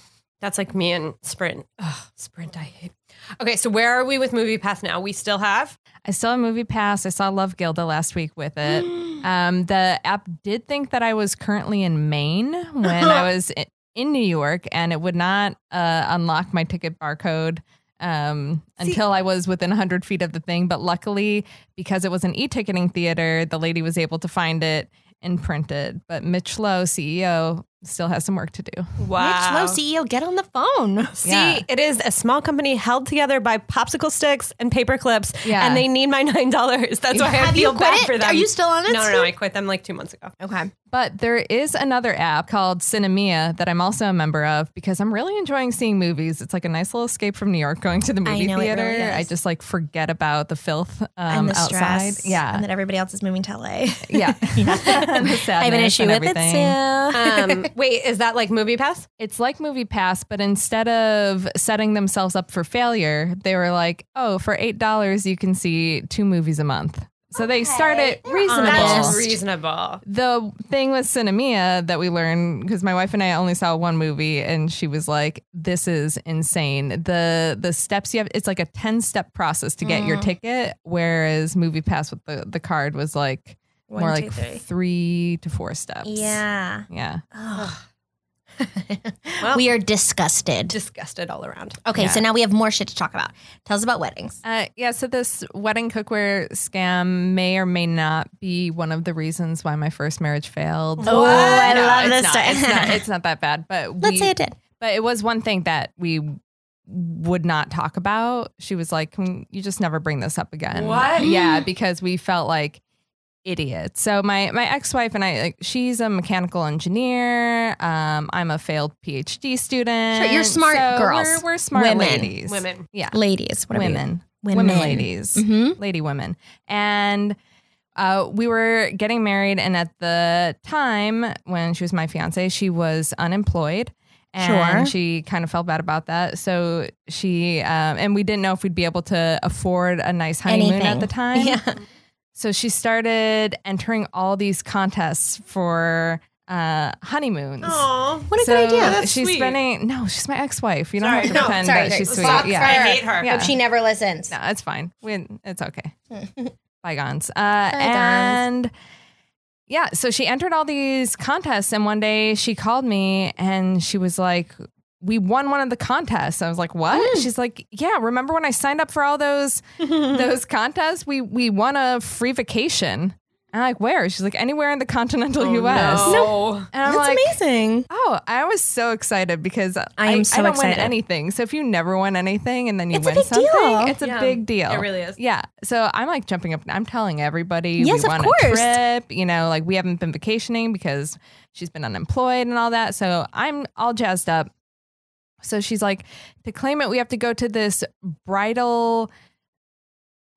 That's like me and Sprint. Ugh, Sprint, I hate. Okay, so where are we with Movie Pass now? We still have. I still have Movie Pass. I saw Love Gilda last week with it. [GASPS] Um, the app did think that I was currently in Maine when I [LAUGHS] was in New York, and it would not uh, unlock my ticket barcode um, until I was within 100 feet of the thing. But luckily, because it was an e ticketing theater, the lady was able to find it and print it. But Mitch Lowe, CEO, still has some work to do. Wow. Mitch Lowe, CEO, get on the phone. [LAUGHS] See, Yeah. it is a small company held together by popsicle sticks and paper clips, Yeah. and they need my [LAUGHS] nine dollars. That's why I feel you quit bad it? for them. Are you still on it? No, no, no. I quit them like two months ago. Okay. But there is another app called Sinemia that I'm also a member of because I'm really enjoying seeing movies. It's like a nice little escape from New York going to the I movie know, it theater. really is. I just like forget about the filth um, and the outside. stress. Yeah. And that everybody else is moving to LA. yeah. And [LAUGHS] the I have an issue with it too. Um, wait, is that like Movie Pass? It's like Movie Pass, but instead of setting themselves up for failure, they were like, oh, for $8, you can see two movies a month. So they started reasonable. That's reasonable. the thing with Sinemia that we learned because my wife and I only saw one movie and she was like this is insane the the steps you have it's like a 10 step process to get your Mm. ticket whereas movie pass with the the card was like One, more two, like three. three to four steps Yeah. yeah Ugh. [LAUGHS] Well- we are disgusted. Disgusted all around. Okay, Yeah. so now we have more shit to talk about. Tell us about weddings. uh, yeah so this wedding cookware scam may or may not be one one of the reasons why my first marriage failed Oh, I No, love it's this not. story. it's not [LAUGHS] it's not that bad but Let's we- say it did. But it was one thing that we would not talk about. She was like, Can you just never bring this up again. What? Yeah, because we felt like idiots. So my my ex-wife and I like she's a mechanical engineer. Um, I'm a failed PhD student. Sure, you're smart So girls. We're, we're smart Women. ladies. Women. Yeah. Ladies, whatever Women. Women. Women ladies. Mhm. Lady women. And uh, we were getting married, and at the time when she was my fiance, she was unemployed. And Sure. she kind of felt bad about that. So she, um, and we didn't know if we'd be able to afford a nice honeymoon Anything. at the time. [LAUGHS] Yeah. So she started entering all these contests for uh, honeymoons. Oh, What a so good idea. That's she's sweet. spending, no, she's my ex wife. You don't Sorry, have to no, pretend sorry, that sorry. she's sweet. Fuck yeah. I hate her. Yeah. Hope she never listens. No, it's fine. We, it's okay. [LAUGHS] Bygones. Uh, Bygones. And yeah, so she entered all these contests, and one day she called me and she was like, "We won one of the contests." I was like, "What?" Oh. She's like, "Yeah, remember when I signed up for all those [LAUGHS] those contests? We we won a free vacation." And I'm like, where? She's like, anywhere in the continental Oh, US. no. And I'm That's like, amazing. Oh, I was so excited because I, am so I don't excited. win anything. So if you never win anything and then you It's win something, deal. it's a big deal. it really is. Yeah. So I'm like jumping up. I'm telling everybody Yes, we of course. a trip. You know, like we haven't been vacationing because she's been unemployed and all that. So I'm all jazzed up. So she's like, to claim it, we have to go to this bridal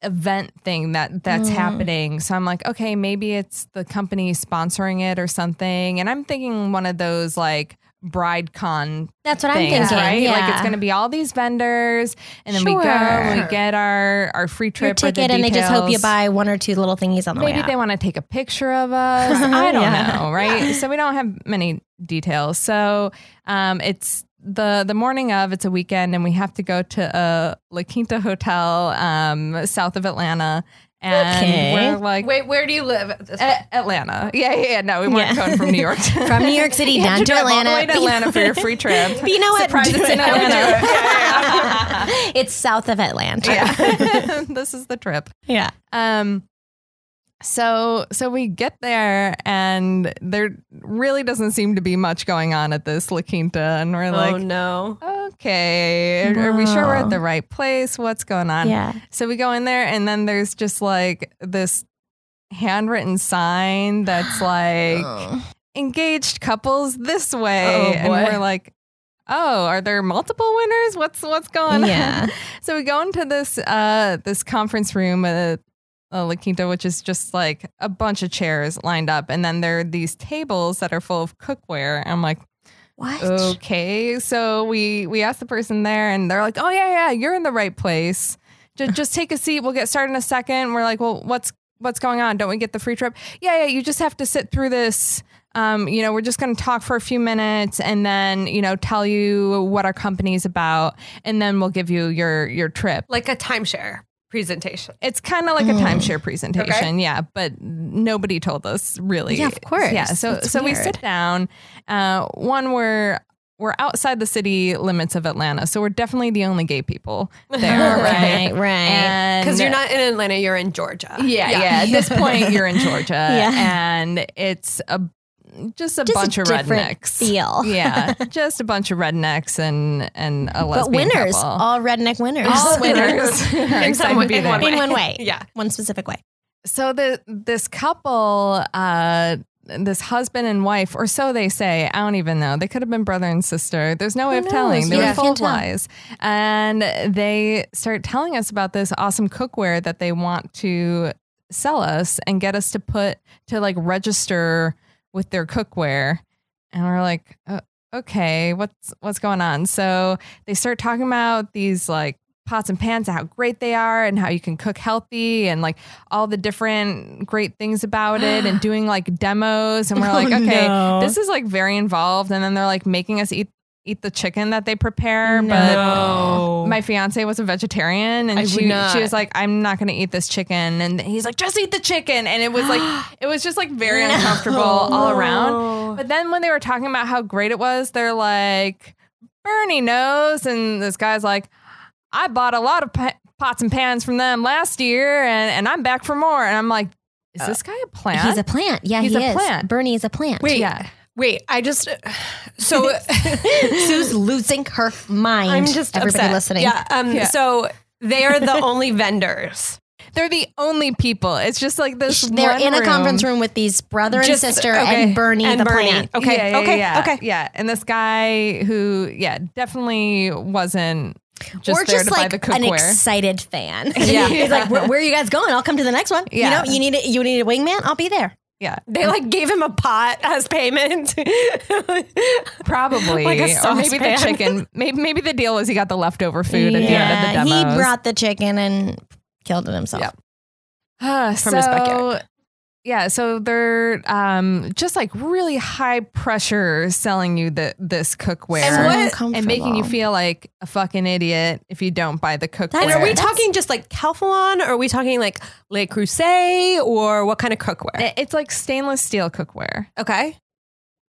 event thing that that's Mm. happening. So I'm like, okay, maybe it's the company sponsoring it or something. And I'm thinking one of those like bride con That's what things, I'm thinking. right? Yeah. Like it's going to be all these vendors, and then we go, and we get our our free your trip the ticket, and they just hope you buy one or two little thingies on the way Maybe they want to take a picture of us. [LAUGHS] I don't Yeah. know, right? So we don't have many details. So um, it's the the morning of. It's a weekend, and we have to go to a La Quinta hotel um, south of Atlanta. And Okay. we're like, Wait, where do you live? at this "A- Atlanta. Yeah, yeah, yeah. No, we weren't Yeah. going from New York. to- [LAUGHS] From New York City [LAUGHS] You have down to drive all the Atlanta. way to Atlanta for your free [LAUGHS] trip. But you know what? Surprise, it's in Atlanta. it's south of Atlanta. Yeah. this is the trip. Yeah. Um so so we get there and there really doesn't seem to be much going on at this La Quinta and we're like oh like no. okay are, are we sure we're at the right place what's going on Yeah. so we go in there and then there's just like this handwritten sign that's [GASPS] like Oh. engaged couples this way Oh, and we're like oh are there multiple winners what's what's going Yeah. on [LAUGHS] so we go into this uh this conference room at uh, La Quinta, which is just like a bunch of chairs lined up and then there are these tables that are full of cookware. And i'm like What? okay. So we we asked the person there and they're like oh yeah yeah you're in the right place. Just, [LAUGHS] just take a seat. We'll get started in a second. We're like well what's what's going on? Don't we get the free trip? Yeah yeah you just have to sit through this. Um, you know we're just going to talk for a few minutes and then you know tell you what our company's about and then we'll give you your your trip. Like a timeshare presentation. it's kind of like a Mm. timeshare presentation, yeah, but nobody told us really. Yeah, of course. Yeah, so That's so we sit down. Uh, one, we're we're outside the city limits of Atlanta, so we're definitely the only gay people [LAUGHS] there, Right, right? right. Because you're not in Atlanta, you're in Georgia. yeah, yeah, At this point, you're in [LAUGHS] Georgia, Yeah. and it's a just a Just a bunch of rednecks. feel. [LAUGHS] yeah, [LAUGHS] just a bunch of rednecks and and a but winners, couple. all redneck winners. All [LAUGHS] winners. Are In some way- be in there. one in one way. Yeah. One specific way. so the this couple uh this husband and wife or so they say i don't even know they could have been brother and sister there's no way Who of telling they Yeah. were full of lies and they start telling us about this awesome cookware that they want to sell us and get us to put to like register with their cookware. And we're like uh, okay what's what's going on? So they start talking about these like pots and pans and how great they are and how you can cook healthy and like all the different great things about it and [GASPS] doing like demos. And we're like Oh, okay no. this is like very involved. And then they're like making us eat eat the chicken that they prepare No. but my fiance was a vegetarian and I she she was like I'm not going to eat this chicken and he's like just eat the chicken and it was like [GASPS] it was just like very No. uncomfortable all around but then when they were talking about how great it was they're like Bernie knows and this guy's like I bought a lot of pa- pots and pans from them last year and and I'm back for more and I'm like is uh, this guy a plant He's a plant. Yeah, He's he a is. plant. Bernie is a plant. Wait, Yeah. Wait. I just [SIGHS] so [LAUGHS] Sue's losing her mind. I'm just everybody upset. listening. Yeah. Um. Yeah. So they are the only vendors. they're the only people it's just like this They're in a conference room with these brother and Just- sister okay. and Bernie And the Bernie. plant. Okay. Yeah, yeah, okay. yeah, Okay. Yeah. And this guy who, yeah, definitely wasn't just or there just to buy like an excited fan. [LAUGHS] Yeah. [LAUGHS] He's like, where, where are you guys going? I'll come to the next one. Yeah. You know, you need a, you need a wingman? I'll be there. Yeah, They like gave him a pot as payment. [LAUGHS] probably. Like a or maybe the chicken. Maybe maybe the deal was he got the leftover food at the end of the demo. he brought the chicken and killed it himself. Yep. Ah, [SIGHS] From his backyard. Yeah, so they're um, just like really high pressure selling you the this cookware And So what- and making you feel like a fucking idiot if you don't buy the cookware. and are we talking just like Calphalon, or are we talking like Le Creuset, or what kind of cookware? It's like stainless steel cookware. Okay.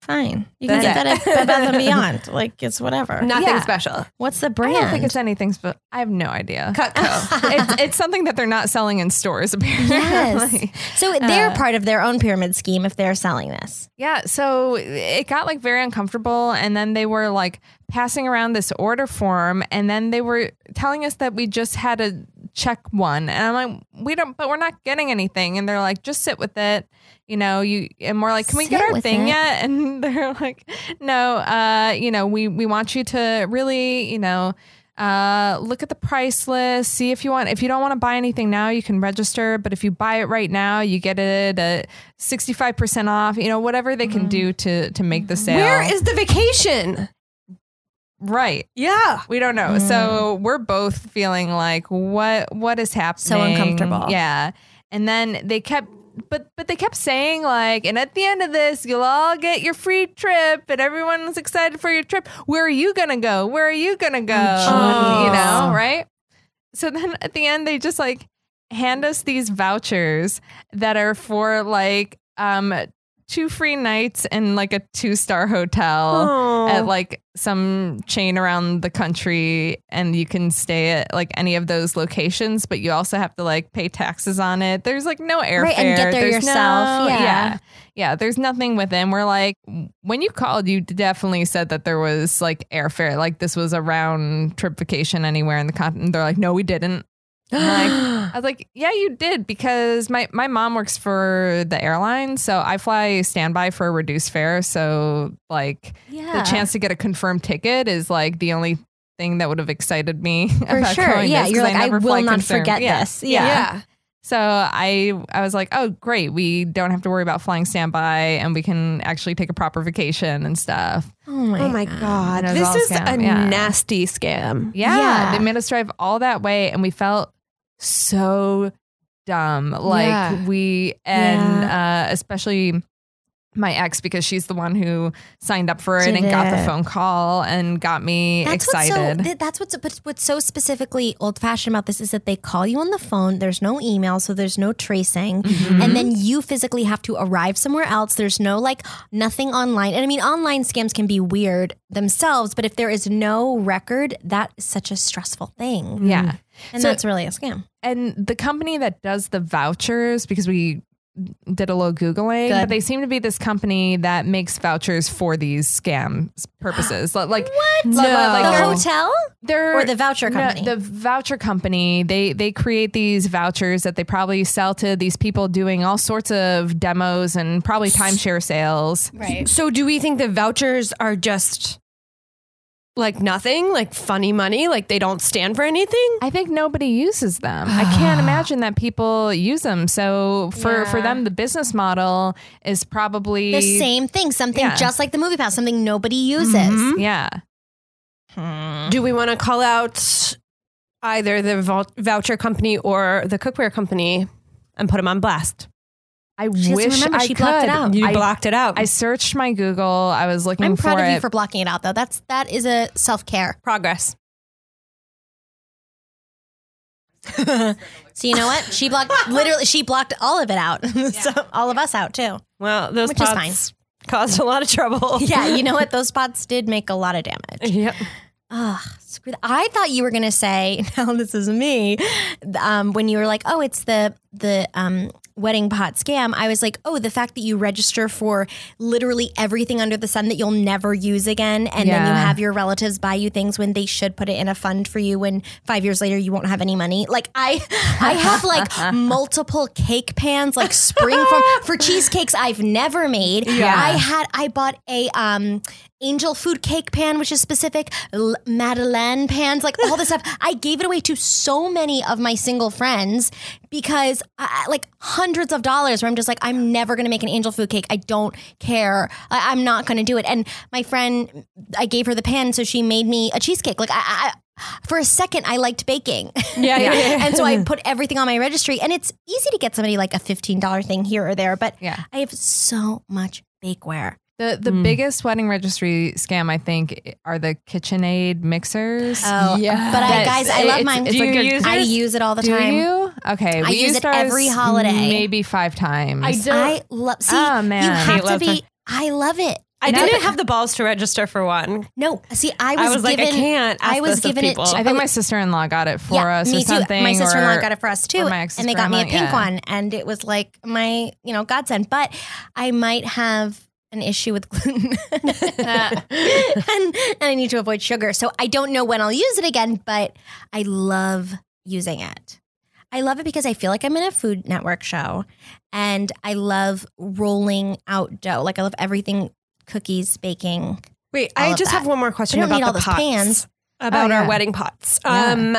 Fine. You can That's get that at Bed Bath and [LAUGHS] Beyond. Like it's whatever. Nothing Yeah. special. What's the brand? I don't think it's anything, but I have no idea. [LAUGHS] Cutco. [LAUGHS] it's, it's something that they're not selling in stores, apparently. Yes. So they're Uh, part of their own pyramid scheme if they're selling this. Yeah, so it got like very uncomfortable and then they were like passing around this order form and then they were telling us that we just had to check one. And I'm like, we don't but we're not getting anything and they're like just sit with it. You know, you and we're like, can we get our thing it? yet? [LAUGHS] And they're like, no, uh, you know, we we want you to really, you know, uh, look at the price list, see if you want. If you don't want to buy anything now, you can register. But if you buy it right now, you get it at sixty five percent off. You know, whatever they can do to to make the sale. Where is the vacation? right? Yeah. We don't know. So we're both feeling like what what is happening? So uncomfortable. Yeah. And then they kept but but they kept saying like and at the end of this you'll all get your free trip and everyone's excited for your trip. Where are you going to go? Where are you going to go? jeez. you know, right? So then at the end they just like hand us these vouchers that are for like um two free nights in like a two star hotel Oh. at like some chain around the country and you can stay at like any of those locations but you also have to like pay taxes on it there's like no airfare Right, and get there There's yourself. no- Yeah. yeah yeah there's nothing within we're like when you called you definitely said that there was like airfare like this was a round trip vacation anywhere in the continent they're like no we didn't I'm like, [GASPS] I was like, yeah, you did because my, my mom works for the airline. So I fly standby for a reduced fare. So, like, Yeah. the chance to get a confirmed ticket is like the only thing that would have excited me. [LAUGHS] For about sure. Yeah. this, you're like, I, never will not confirmed. forget Yeah. this. Yeah. Yeah. So I I was like, oh great, we don't have to worry about flying standby, and we can actually take a proper vacation and stuff. Oh my, Oh my god. And it was This is scam, a yeah. nasty scam. Yeah, Yeah. they made us drive all that way, and we felt so dumb. Like Yeah. we, and uh, especially my ex, because she's the one who signed up for it Did and got the it. phone call and got me That's excited. What's so, th- that's what's but what's so specifically old fashioned about this is that they call you on the phone. There's no email, so there's no tracing, Mm-hmm. and then you physically have to arrive somewhere else. There's no like nothing online, and I mean online scams can be weird themselves, but if there is no record, that is such a stressful thing, yeah. and So- that's really a scam. and the company that does the vouchers because we did a little googling Good. but they seem to be this company that makes vouchers for these scam purposes like like what No. like the hotel they're or the voucher no, company? the voucher company they they create these vouchers that they probably sell to these people doing all sorts of demos and probably timeshare sales right. So do we think the vouchers are just like nothing, like funny money, like they don't stand for anything? I think nobody uses them. I can't [SIGHS] imagine that people use them. So for for them, the business model is probably The same thing, something Yeah. just like the movie pass, something nobody uses. Mhm. Yeah. Do we want to call out either the voucher company or the cookware company and put them on blast? I She wish remember. I She blocked it could. out. You I, blocked it out. I searched my Google. I was looking for I'm for proud of it. you for blocking it out, though. That's that is a self care. Progress. [LAUGHS] So you know what? She blocked [LAUGHS] literally. She blocked all of it out. [LAUGHS] so all of us out too. Well, those Which is pots caused a lot of trouble. Yeah, you know what? Those spots did make a lot of damage. Yep. Ugh, screw that. I thought you were gonna say, "Now this is me." Um, when you were like, "Oh, it's the the um, wedding pot scam," I was like, "Oh, the fact that you register for literally everything under the sun that you'll never use again, and then you have your relatives buy you things when they should put it in a fund for you. When five years later you won't have any money." Like I, [LAUGHS] I have like [LAUGHS] multiple cake pans, like spring form for [LAUGHS] cheesecakes I've never made. Yeah. I had I bought a um angel food cake pan, which is specific, L- Madeleine pans, like all this [LAUGHS] stuff. I gave it away to so many of my single friends because I, like hundreds of dollars where I'm just like, I'm never going to make an angel food cake. I don't care. I, I'm not going to do it. And my friend, I gave her the pan, so she made me a cheesecake. Like I, I for a second, I liked baking. Yeah, yeah, [LAUGHS] yeah. and so I put [LAUGHS] everything on my registry, and it's easy to get somebody like a $15 thing here or there, but Yeah. I have so much bakeware. The the Mm. biggest wedding registry scam I think are the KitchenAid mixers. Oh, Yeah. But I, guys, I love it's- mine. it's Do like you your- use I use it all the Do time. you? Okay, I we use it every holiday. maybe five times. I do. I love. See, Oh, man. you Kate have to loves be. I love it. I didn't have the balls to register for one. No, see, I was, I was like, I can't ask I was this of given it. to- I think my sister in law got it for yeah, us me or too. something. My sister in law got it for us too, or my and they got me a pink yeah. one, and it was like my you know godsend. But I might have an issue with gluten, [LAUGHS] [LAUGHS] and, and I need to avoid sugar, so I don't know when I'll use it again. But I love using it. I love it because I feel like I'm in a Food Network show, and I love rolling out dough. Like I love everything cookies, baking. Wait, I just have one more question about all the pots. pans. About Oh, our wedding pots. Yeah. Um,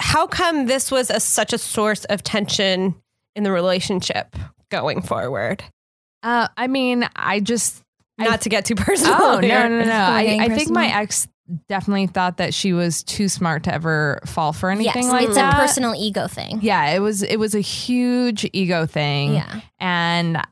how come this was a, such a source of tension in the relationship going forward? Uh, I mean, I just Not to get too [LAUGHS] personal. Oh here. no, no, no! I, I think my ex definitely thought that she was too smart to ever fall for anything yes, like it's that. It's a personal ego thing. Yeah, it was. It was a huge ego thing. Yeah. and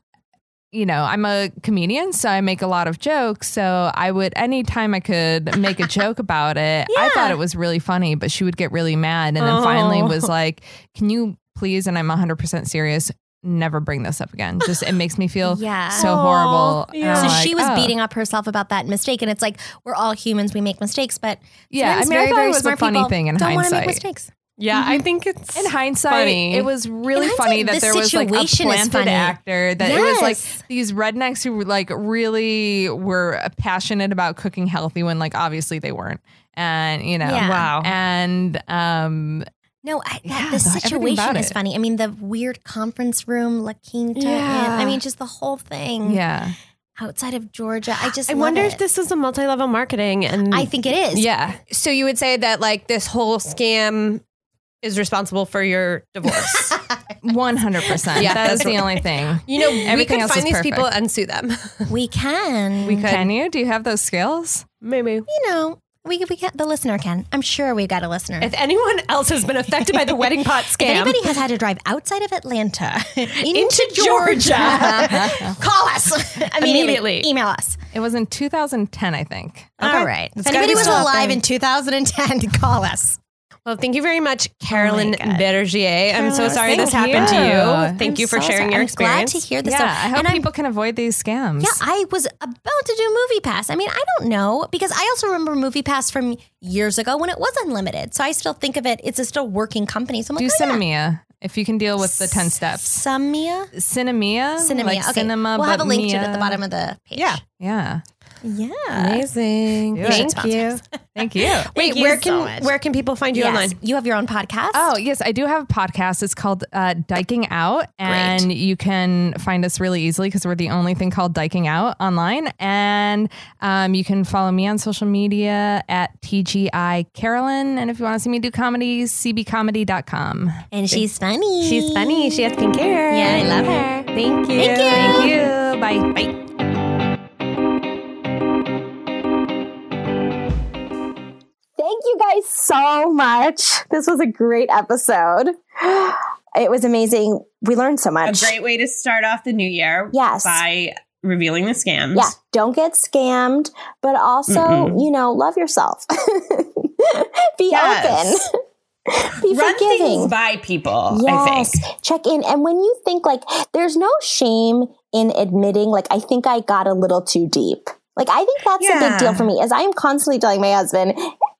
you know, I'm a comedian, so I make a lot of jokes. So I would, anytime I could make a [LAUGHS] joke about it, I thought it was really funny, but she would get really mad. And then finally Oh. was like, Can you please, and I'm 100% serious, never bring this up again? Just, it makes me feel [LAUGHS] Yeah. so horrible. Yeah. So like, she was oh. beating up herself about that mistake, and it's like we're all humans; we make mistakes. But Yeah, I sometimes mean, I thought it was a funny thing in don't wanna hindsight. make mistakes. Yeah, I think it's In hindsight, funny. it was really funny that the there was like a situation planted funny. actor that it was like these rednecks who were like really were passionate about cooking healthy when like obviously they weren't. And you know, Yeah. Wow. And um No, I, Yeah, the the- situation is it. funny. I mean, the weird conference room, La Quinta. Yeah. and- I mean, just the whole thing. yeah. outside of Georgia, I just I love wonder it. if this is a multi-level marketing and I think it is. Yeah. So you would say that like this whole scam is responsible for your divorce. [LAUGHS] One hundred percent. Yeah, That's that's the only [LAUGHS] thing. You know, Everything we can else find is these people and sue them. we can. We could. Can you? Do you have those skills? Maybe. You know, we we can. The listener can. I'm sure we've got a listener. If anyone else has been affected by the [LAUGHS] wedding pot If scam, anybody has had to drive outside of Atlanta [LAUGHS] into, Into Georgia, Georgia. [LAUGHS] call us immediately. Immediately. Email us. It was in 2010, I think. All right. It's If anybody was alive in 2010, call us. Well, thank you very much, oh Carolyn Oh Bergier. I'm so Carolyn, sorry this thank happened to you. you. Thank I'm you for so sharing sorry. your I'm experience. Glad to hear this. Yeah, stuff. I hope and I'm- people can avoid these scams. Yeah, I was about to do Movie Pass. I mean, I don't know because I also remember Movie Pass from years ago when it was unlimited. So I still think of it. It's a still working company. So I'm Do like, oh, yeah. Sinemia if you can deal with the 10 steps. Samia. Sinemia? Sinemia. Like okay, cinema, we'll have a but link to it at the bottom of the page. Yeah. Yeah. Yeah. Amazing. Do. [LAUGHS] Thank you. Thank you. Wait, Thank you where so can much. where can people find you Yes. online? You have your own podcast. Oh, yes, I do have a podcast. It's called uh, Diking Out, and you can find us really easily because we're the only thing called Diking Out online. And um, you can follow me on social media at TGI Carolyn. And if you want to see me do comedy, cbcomedy.com. and she's funny. She's funny. She has pink hair. Yeah, I love her. Thank you. Thank you. Thank you. Bye. Bye. Guys so much. This was a great episode. [GASPS] It was amazing. We learned so much. A great way to start off the new year. Yes. By revealing the scams. Yeah, don't get scammed, but also, Mm-mm. you know, love yourself. [LAUGHS] Be Yes. open. [LAUGHS] Be Run forgiving. things by people, I Yes. think. Check in. And when you think like there's no shame in admitting like I think I got a little too deep. Like I think that's a big deal for me as I am constantly telling my husband,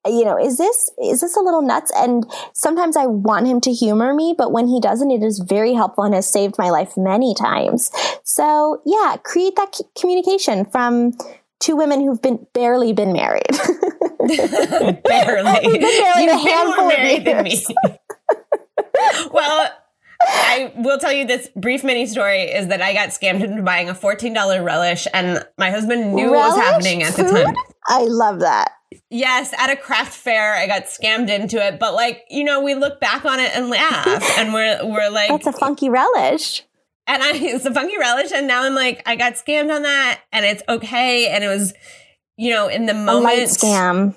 you know, is this is this a little nuts? And sometimes I want him to humor me, but when he doesn't, it is very helpful and has saved my life many times. So yeah, create that c- communication from two women who've been barely been married. [LAUGHS] Barely. [LAUGHS] Been married You've a been handful of married than me. years. [LAUGHS] well, I will tell you this brief mini story is that I got scammed into buying a $14 relish and my husband knew what was happening at the time. I love that. Yes, at a craft fair, I got scammed into it, but like, you know, we look back on it and laugh [LAUGHS] and we're we're like That's a funky relish. and I [LAUGHS] it's a funky relish and now I'm like I got scammed on that and it's okay and it was you know, in the A moment light scam.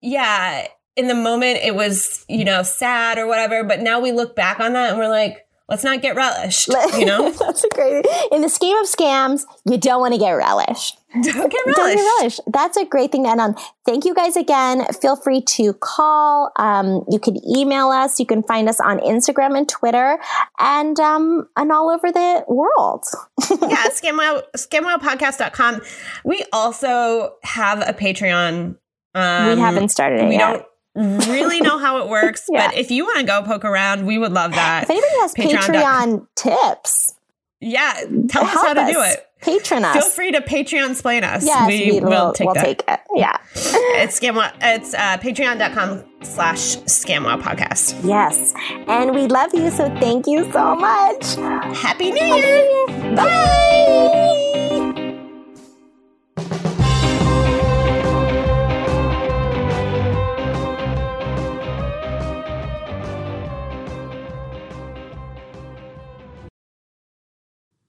yeah, in the moment it was, you know, sad or whatever, but now we look back on that and we're like, let's not get relished. [LAUGHS] You know, [LAUGHS] That's a great. In the scheme of scams, you don't want to get relished. [LAUGHS] don't get Don't get relished. That's a great thing to end on. Thank you guys again. Feel free to call. Um, you can email us. You can find us on Instagram and Twitter, and um, and all over the world. yeah, scamwow, scamwowpodcast.com. We also have a Patreon. Um, we haven't started it we yet. don't really know how it works, [LAUGHS] Yeah. but if you want to go poke around, we would love that. If anybody has Patreon.com. Patreon tips, Yeah, tell us how to do it. Patron us. Feel free to Patreon explain us. Yes, we, we, will will take we'll that. take it. Yeah. [LAUGHS] It's scamwow. It's uh, patreon.com slash scamwow podcast. Yes. And we love you, so thank you so much. Happy New Year. Bye.